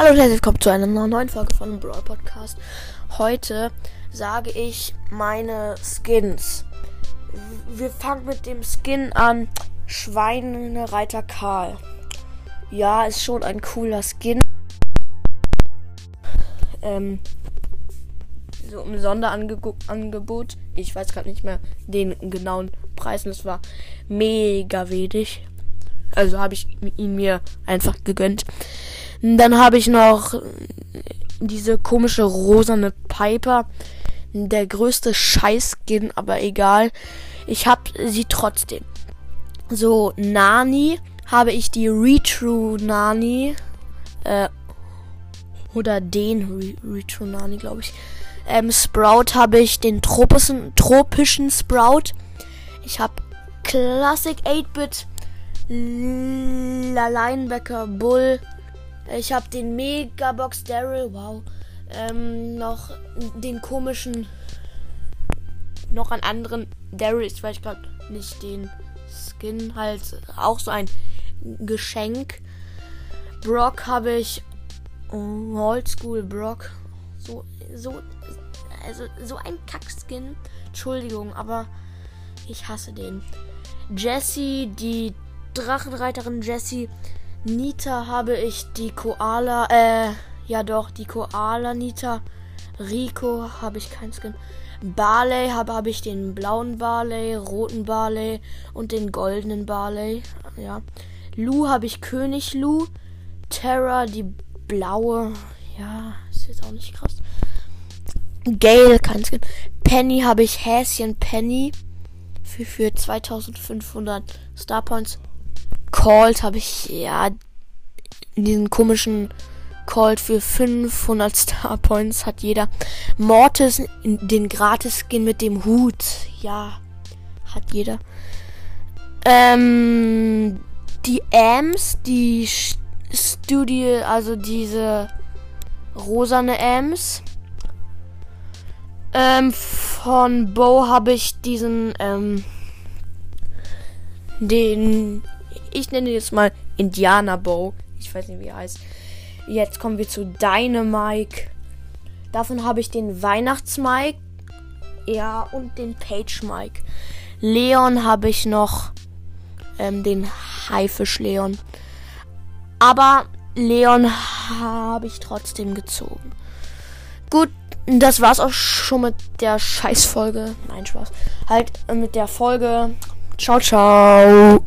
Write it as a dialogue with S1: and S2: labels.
S1: Hallo und herzlich willkommen zu einer neuen Folge von Brawl Podcast. Heute sage ich meine Skins. Wir fangen mit dem Skin an. Schweinereiter Karl. Ja, ist schon ein cooler Skin. Ähm, so im Sonderangebot. Ich weiß gerade nicht mehr den genauen Preis. Und es war mega wenig. Also habe ich ihn mir einfach gegönnt. Dann habe ich noch diese komische rosane Piper. Der größte Scheißskin, aber egal. Ich habe sie trotzdem. So, Nani habe ich die Retrue Nani. Äh, oder den Retrue Nani, glaube ich. Ähm, Sprout habe ich den tropischen, tropischen Sprout. Ich habe Classic 8-Bit. Linebacker Bull. Ich habe den Megabox Daryl, wow. Ähm, noch den komischen, noch einen anderen Daryl, ich weiß gerade nicht den Skin, halt auch so ein Geschenk. Brock habe ich, oh, Oldschool Brock, so, so, also so ein Kackskin. Entschuldigung, aber ich hasse den. Jessie, die Drachenreiterin Jessie Nita habe ich die Koala, äh, ja doch, die Koala Nita. Rico habe ich kein Skin. Barley habe hab ich den blauen Barley, roten Barley und den goldenen Barley. Ja. Lu habe ich König Lu. Terra die blaue. Ja, ist jetzt auch nicht krass. Gale, kein Skin. Penny habe ich Häschen Penny. Für, für 2500 Star Points. Colt habe ich, ja, diesen komischen Colt für 500 Star Points hat jeder. Mortis, den Gratis-Skin mit dem Hut, ja, hat jeder. Ähm, die Ams, die Studie, also diese rosane Ams. Ähm, von Bo habe ich diesen, ähm, den ich nenne jetzt mal Indianer Bow. Ich weiß nicht, wie er heißt. Jetzt kommen wir zu Dynamike. Davon habe ich den Weihnachtsmike. Ja, und den Page Mike. Leon habe ich noch ähm, den Haifisch Leon. Aber Leon habe ich trotzdem gezogen. Gut, das war's auch schon mit der Scheißfolge. Nein, Spaß. Halt äh, mit der Folge. Ciao, ciao.